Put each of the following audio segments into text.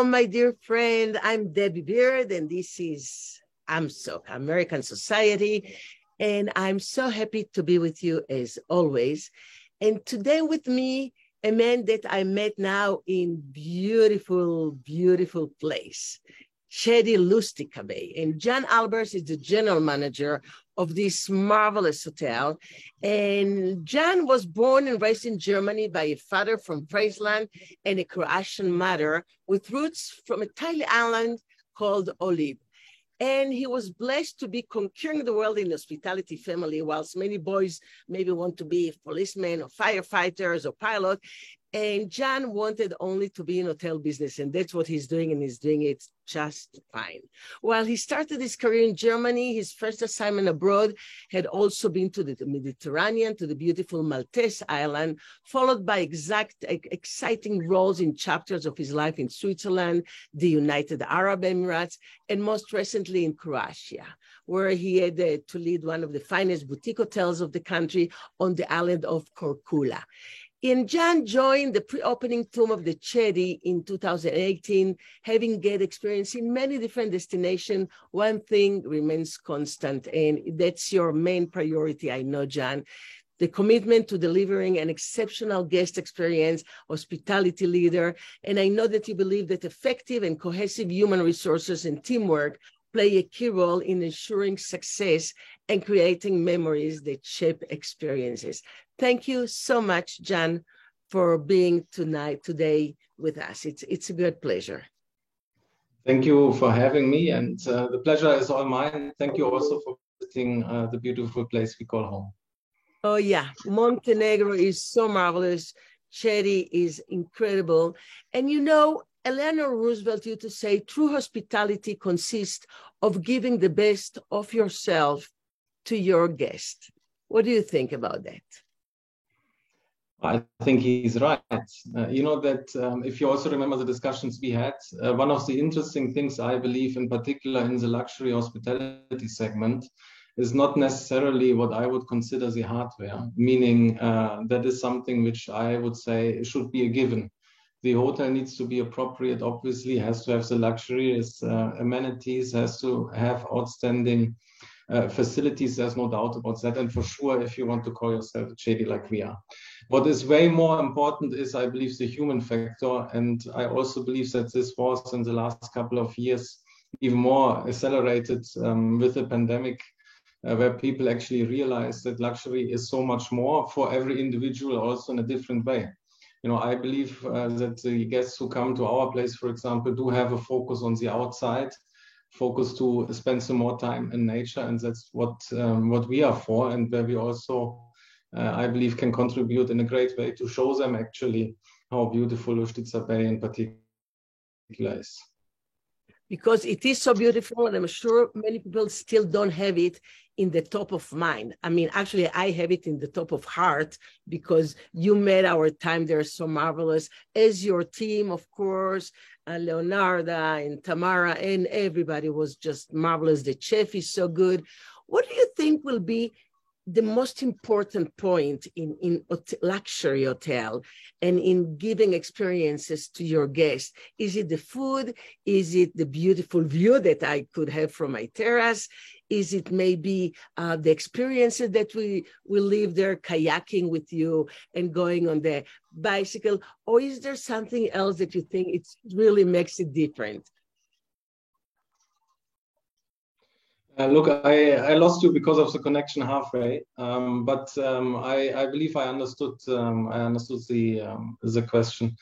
Oh, my dear friend. I'm Deby Beard, and this is AMSOC, American Society. And I'm so happy to be with you as always. And today with me, a man that I met now in beautiful, beautiful place, Chedi Lustica Bay. And Jan Albers is the general manager of this marvelous hotel. And Jan was born and raised in Germany by a father from Friesland and a Croatian mother with roots from a tiny island called Olib. And he was blessed to be conquering the world in hospitality family, whilst many boys maybe want to be policemen or firefighters or pilot. And Jan wanted only to be in hotel business, and that's what he's doing, and he's doing it just fine. While he started his career in Germany, his first assignment abroad had also been to the Mediterranean, to the beautiful Maltese island, followed by exact exciting roles in chapters of his life in Switzerland, the United Arab Emirates, and most recently in Croatia, where he had uh, to lead one of the finest boutique hotels of the country on the island of Korčula. In Jan joined the pre-opening tomb of the Chedi in 2018, having get experience in many different destinations. One thing remains constant, and that's your main priority, I know, Jan. The commitment to delivering an exceptional guest experience, hospitality leader, and I know that you believe that effective and cohesive human resources and teamwork play a key role in ensuring success and creating memories that shape experiences. Thank you so much, Jan, for being tonight today with us. It's it's a good pleasure. Thank you for having me, and uh, the pleasure is all mine. Thank you also for visiting uh, the beautiful place we call home. Oh yeah, Montenegro is so marvelous. Chedi is incredible, and you know Eleanor Roosevelt used to say, true hospitality consists of giving the best of yourself to your guest. What do you think about that? I think he's right. Uh, you know that um, if you also remember the discussions we had, uh, one of the interesting things I believe, in particular in the luxury hospitality segment, is not necessarily what I would consider the hardware, meaning uh, that is something which I would say should be a given. The hotel needs to be appropriate, obviously, has to have the luxurious uh, amenities, has to have outstanding uh, facilities. There's no doubt about that. And for sure, if you want to call yourself Chedi like we are. What is way more important is, I believe, the human factor. And I also believe that this was in the last couple of years even more accelerated um, with the pandemic, uh, where people actually realize that luxury is so much more for every individual, also in a different way. You know, I believe uh, that the guests who come to our place, for example, do have a focus on the outside focus to spend some more time in nature, and that's what um, what we are for, and where we also, uh, I believe, can contribute in a great way to show them actually how beautiful Lustica Bay in particular is. Because it is so beautiful, and I'm sure many people still don't have it in the top of mind. I mean, actually, I have it in the top of heart because you made our time there so marvelous, as your team, of course, and Leonarda and Tamara, and everybody was just marvelous. The chef is so good. What do you think will be the most important point in, in luxury hotel and in giving experiences to your guests? Is it the food? Is it the beautiful view that I could have from my terrace? Is it maybe uh, the experiences that we will live there, kayaking with you and going on the bicycle? Or is there something else that you think it really makes it different? Uh, look, I, I lost you because of the connection halfway, um, but um, I, I believe I understood um, I understood the um, the question.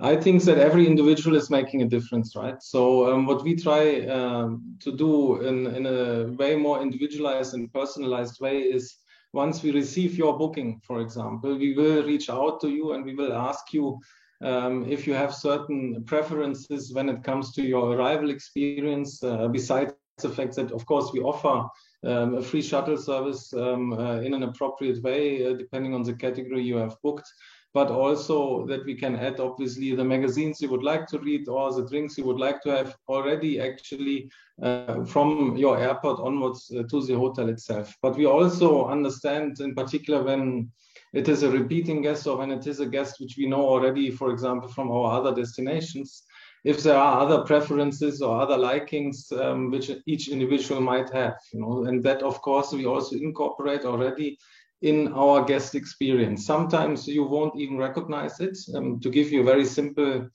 I think that every individual is making a difference, right? So um, what we try um, to do in, in a way more individualized and personalized way is once we receive your booking, for example, we will reach out to you and we will ask you um, if you have certain preferences when it comes to your arrival experience, uh, besides the fact that, of course, we offer um, a free shuttle service um, uh, in an appropriate way, uh, depending on the category you have booked but also that we can add obviously the magazines you would like to read or the drinks you would like to have already actually uh, from your airport onwards uh, to the hotel itself. But we also understand in particular when it is a repeating guest or when it is a guest which we know already, for example, from our other destinations, if there are other preferences or other likings um, which each individual might have, you know, and that of course we also incorporate already in our guest experience. Sometimes you won't even recognize it. Um, to give you a very simple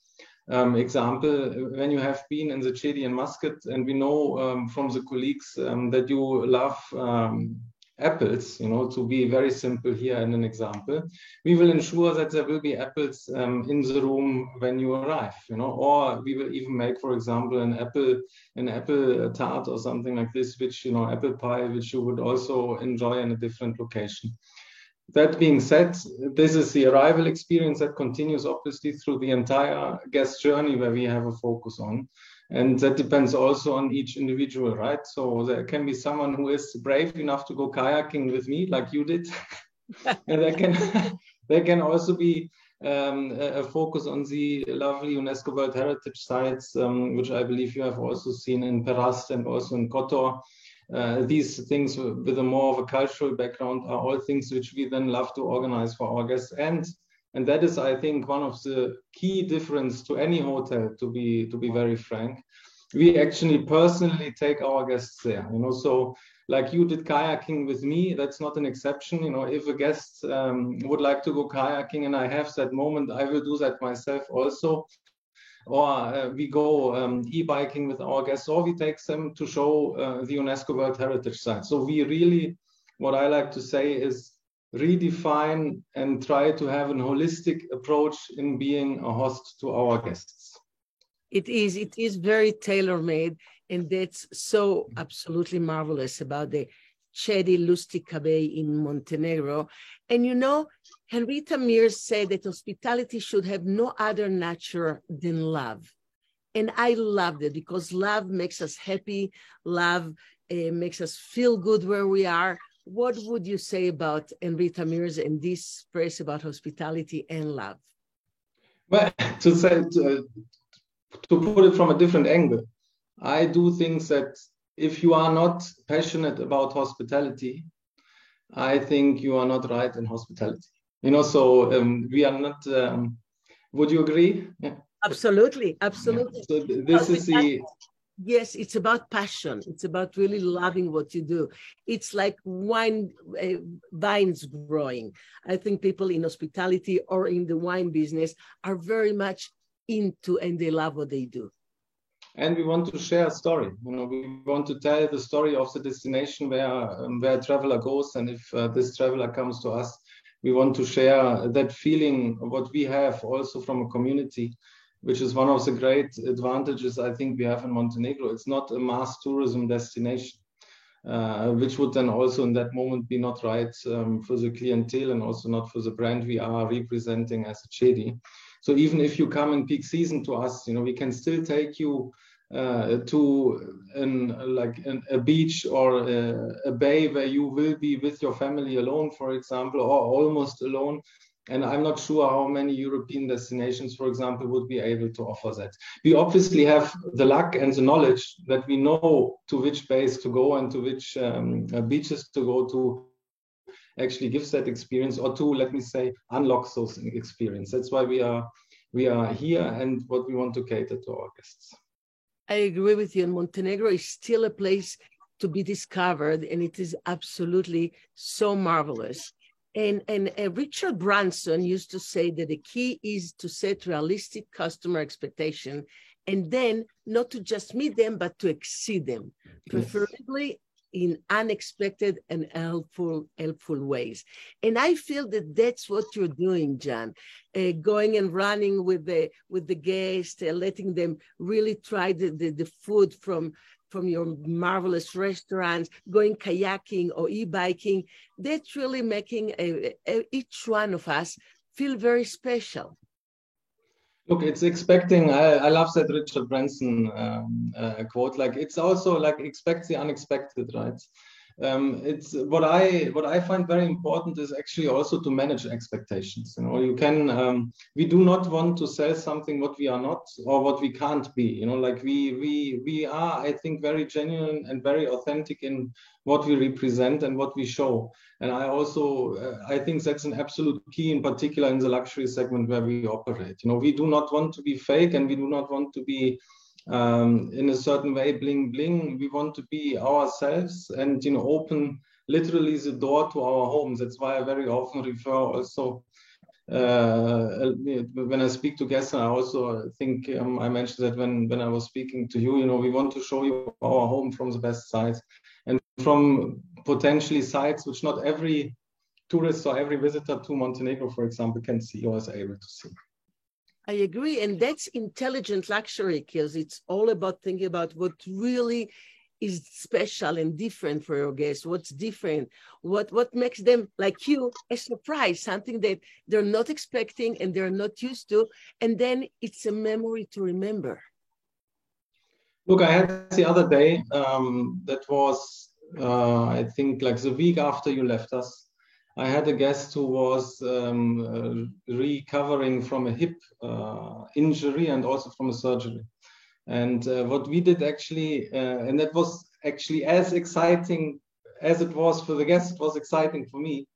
um, example, when you have been in the Chedi and Muscat, and we know um, from the colleagues um, that you love um, apples, you know, to be very simple here in an example, we will ensure that there will be apples um, in the room when you arrive, you know, or we will even make, for example, an apple, an apple tart or something like this, which, you know, apple pie, which you would also enjoy in a different location. That being said, this is the arrival experience that continues obviously through the entire guest journey where we have a focus on and that depends also on each individual right? So there can be someone who is brave enough to go kayaking with me like you did. And there can there can also be um, a, focus on the lovely UNESCO World Heritage sites, um, which I believe you have also seen in Perast and also in Kotor. Uh, these things with a more of a cultural background are all things which we then love to organize for our guests and and that is i think one of the key difference to any hotel to be to be very frank. We actually personally take our guests there you know so like you did kayaking with me that's not an exception you know. If a guest um, would like to go kayaking and i have that moment i will do that myself also. Or uh, we go um, e-biking with our guests or we take them to show uh, the unesco world heritage site. So we really what i like to say is redefine and try to have an holistic approach in being a host to our guests. It is, it is very tailor-made, and that's so absolutely marvelous about the Chedi Lustica Bay in Montenegro. And you know, Henrietta Mears said that hospitality should have no other nature than love. And I loved it because love makes us happy, love uh, makes us feel good where we are, what would you say about Henrietta Mears and this phrase about hospitality and love? Well, to say to, to put it from a different angle, I do think that if you are not passionate about hospitality, I think you are not right in hospitality. You know, so um, we are not. Um, would you agree? Yeah. Absolutely, absolutely. Yeah. So this is the yes it's about passion. It's about really loving what you do. It's like wine uh, vines growing. I think people in hospitality or in the wine business are very much into and they love what they do. And we want to share a story. You know we want to tell the story of the destination where um, where a traveler goes. And if uh, this traveler comes to us we want to share that feeling what we have also from a community which is one of the great advantages I think we have in Montenegro. It's not a mass tourism destination, uh, which would then also in that moment be not right um, for the clientele and also not for the brand we are representing as a Chedi. So even if you come in peak season to us, you know, we can still take you uh, to an, like an, a beach or a, a, bay where you will be with your family alone, for example, or almost alone, and I'm not sure how many European destinations, for example, would be able to offer that. We obviously have the luck and the knowledge that we know to which base to go and to which um, uh, beaches to go to actually gives that experience or to, let me say, unlock those experience. That's why we are we are here and what we want to cater to our guests. I agree with you. And Montenegro is still a place to be discovered, and it is absolutely so marvelous. And, and uh, Richard Branson used to say that the key is to set realistic customer expectation and then not to just meet them, but to exceed them, preferably in unexpected and helpful helpful ways. And i feel that that's what you're doing Jan uh, going and running with the with the guests uh, letting them really try the, the, the food from from your marvelous restaurants, going kayaking or e-biking, that's really making a, a, each one of us feel very special. Look, it's expecting. I, I love that Richard Branson um, uh, quote. Like it's also like expect the unexpected, right? Um, it's what I what I find very important is actually also to manage expectations. You know, you can um, we do not want to sell something what we are not or what we can't be. You know, like we we we are I think very genuine and very authentic in what we represent and what we show. And I also uh, I think that's an absolute key in particular in the luxury segment where we operate. You know, we do not want to be fake and we do not want to be um, in a certain way bling bling we want to be ourselves and you know open literally the door to our homes that's why i very often refer also uh, when I speak to guests, and I also think um, I mentioned that when, when I was speaking to you, you know, we want to show you our home from the best sides and from potentially sites which not every tourist or every visitor to Montenegro, for example, can see or is able to see. I agree. And that's intelligent luxury because it's all about thinking about what really is special and different for your guests what's different what what makes them like you a surprise something that they're not expecting and they're not used to and then it's a memory to remember look i had the other day um, that was uh, i think like the week after you left us I had a guest who was um, uh, recovering from a hip uh, injury and also from a surgery. And uh, what we did actually, uh, and that was actually as exciting as it was for the guest, it was exciting for me.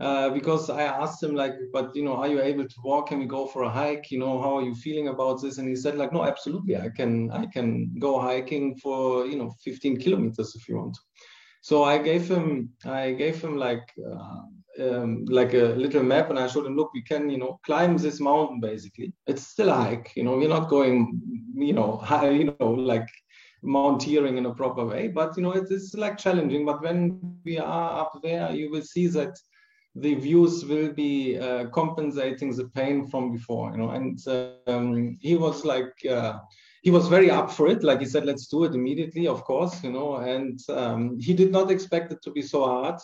Uh, because I asked him like, but you know, are you able to walk? Can we go for a hike? You know, how are you feeling about this? And he said like, no, absolutely, I can, I can go hiking for you know 15 kilometers if you want. So I gave him, I gave him like, uh, um, like a little map, and I showed him, look, we can, you know, climb this mountain. Basically, it's still a hike. You know, we're not going, you know, high, you know, like mountaineering in a proper way, but you know, it is like challenging. But when we are up there, you will see that the views will be uh, compensating the pain from before. You know, and um, he was like. Uh, he was very up for it. Like he said, let's do it immediately, of course, you know. And um, he did not expect it to be so hard.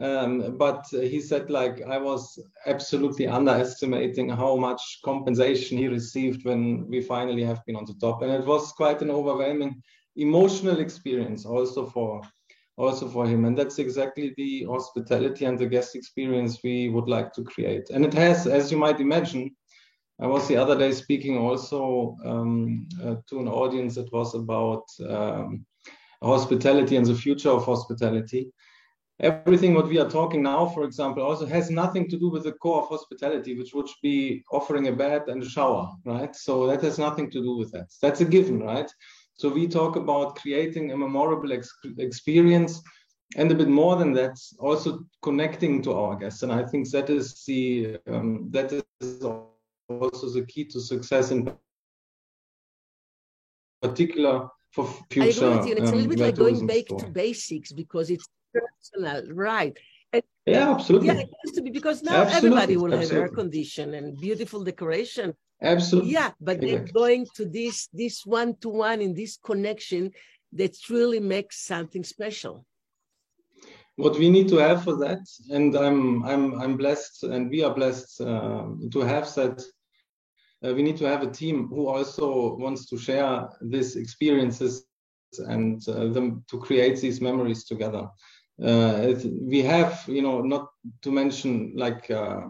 Um, but he said, like, I was absolutely underestimating how much compensation he received when we finally have been on the top. And it was quite an overwhelming emotional experience also for also for him and that's exactly the hospitality and the guest experience we would like to create and it has as you might imagine I was the other day speaking also um, uh, to an audience that was about um, hospitality and the future of hospitality. Everything what we are talking now, for example, also has nothing to do with the core of hospitality, which would be offering a bed and a shower, right? So that has nothing to do with that. That's a given, right? So we talk about creating a memorable ex experience and a bit more than that, also connecting to our guests. And I think that is the um, that is also the key to success in particular for future. I agree with you. It's um, a little bit like going back to basics because it's personal, right? And, yeah, absolutely. Yeah, it has to be because now absolutely. everybody will absolutely. have air condition and beautiful decoration. Absolutely. Yeah, but exactly. then going to this this one to one in this connection that really makes something special what we need to have for that, and I'm I'm I'm blessed, and we are blessed uh, to have that. Uh, we need to have a team who also wants to share these experiences and uh, them to create these memories together. Uh, we have, you know, not to mention like uh,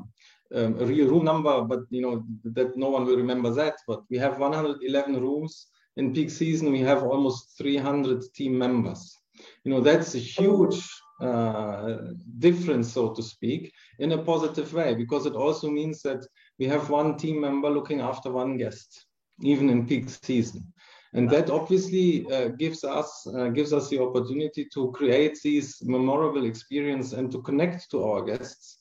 um, a real room number, but you know that no one will remember that. But we have 111 rooms in peak season. We have almost 300 team members. You know that's a huge uh, difference, so to speak, in a positive way, because it also means that we have one team member looking after one guest, even in peak season. And that obviously uh, gives us uh, gives us the opportunity to create these memorable experience and to connect to our guests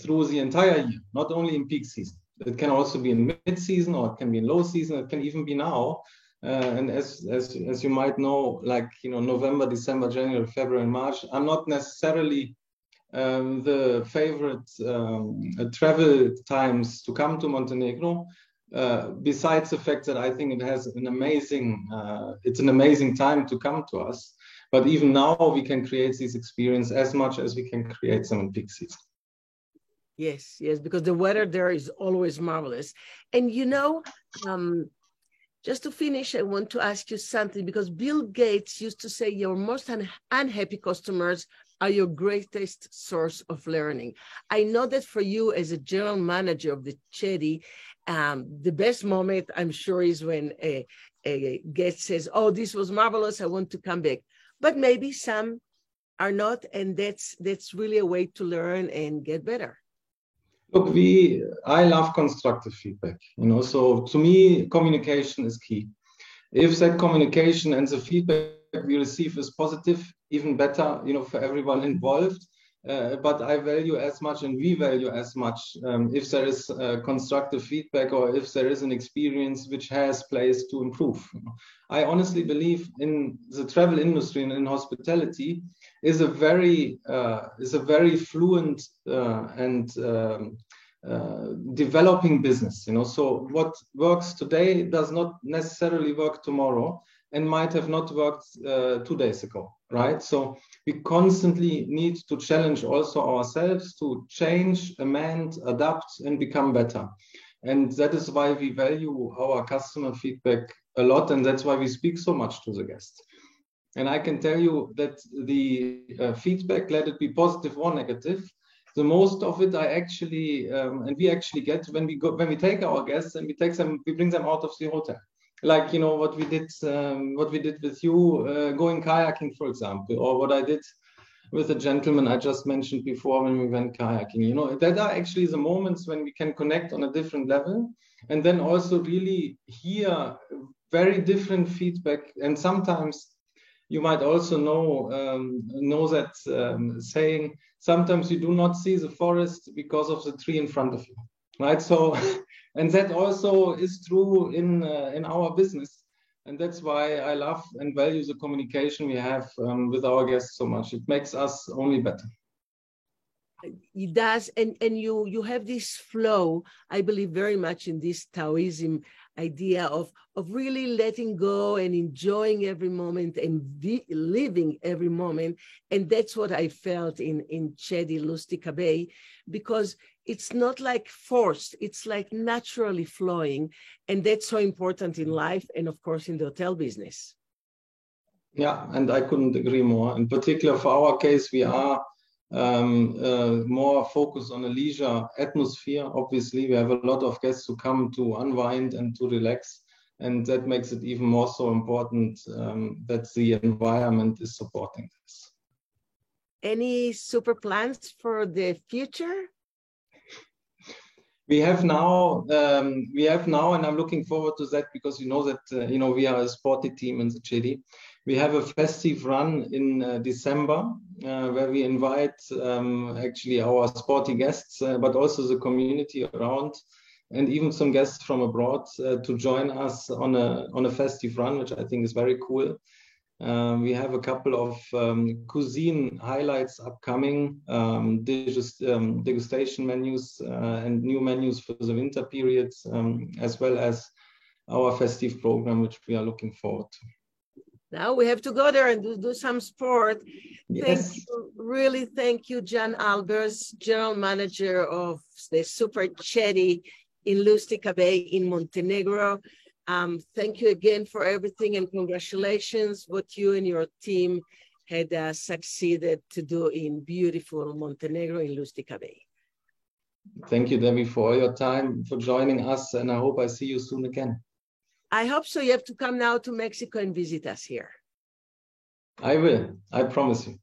through the entire year, not only in peak season. It can also be in mid season or it can be in low season. It can even be now and as, as, as you might know, like, you know, November, December, January, February, and March are not necessarily um, the favorite um, uh, travel times to come to Montenegro. Uh, besides the fact that I think it has an amazing, uh, it's an amazing time to come to us. But even now we can create this experience as much as we can create some in peak season. Yes, yes, because the weather there is always marvelous. And you know, um, just to finish, I want to ask you something because Bill Gates used to say your most un unhappy customers are your greatest source of learning. I know that for you as a general manager of the CHEDI, um, the best moment I'm sure is when a, a guest says, oh, this was marvelous, I want to come back. But maybe some are not, and that's that's really a way to learn and get better. Look, we I love constructive feedback. You know, so to me, communication is key. If that communication and the feedback we receive is positive, even better, you know, for everyone involved. Uh, but I value as much and we value as much um, if there is uh, constructive feedback or if there is an experience which has place to improve. I honestly believe in the travel industry and in hospitality is a very uh, is a very fluent uh, and um, uh, developing business. You know, so what works today does not necessarily work tomorrow and might have not worked uh, two days ago, right? So we constantly need to challenge also ourselves to change, amend, adapt, and become better. And that is why we value our customer feedback a lot, and that's why we speak so much to the guests. And I can tell you that the uh, feedback, let it be positive or negative, the most of it I actually um, and we actually get when we go when we take our guests and we take them, we bring them out of the hotel like you know what we did um, what we did with you uh, going kayaking for example or what i did with the gentleman i just mentioned before when we went kayaking. You know that are actually the moments when we can connect on a different level and then also really hear very different feedback. And sometimes you might also know um, know that um, saying sometimes you do not see the forest because of the tree in front of you right? So and that also is true in uh, in our business. And that's why i love and value the communication we have um, with our guests so much. It makes us only better. It does. And and you you have this flow i believe very much in this taoism idea of of really letting go and enjoying every moment and living every moment. And that's what i felt in in CHEDI Lustica Bay because it's not like forced it's like naturally flowing and that's so important in life and of course in the hotel business yeah and i couldn't agree more in particular for our case we are um, uh, more focused on a leisure atmosphere. Obviously, we have a lot of guests who come to unwind and to relax, and that makes it even more so important um, that the environment is supporting this. Any super plans for the future? We have now um, we have now and i'm looking forward to that because you know that uh, you know we are a sporty team in the CHEDI we have a festive run in uh, December uh, where we invite um, actually our sporty guests, uh, but also the community around, and even some guests from abroad uh, to join us on a on a festive run, which I think is very cool. Um, we have a couple of um, cuisine highlights upcoming, um, um degustation menus uh, and new menus for the winter period, um, as well as our festive program, which we are looking forward to. Now we have to go there and do, do some sport. Yes. Thank you, really thank you, Jan Albers, General Manager of the Super CHEDI in Lustica Bay in Montenegro. Um, thank you again for everything and congratulations what you and your team had uh, succeeded to do in beautiful Montenegro in Lustica Bay. Thank you, Deby, for all your time, for joining us, and I hope I see you soon again. I hope so. You have to come now to Mexico and visit us here. I will. I promise you.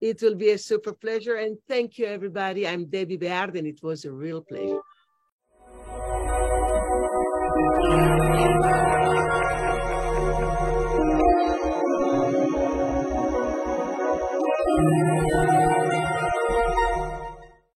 It will be a super pleasure. And thank you, everybody. I'm Deby Beard, and it was a real pleasure.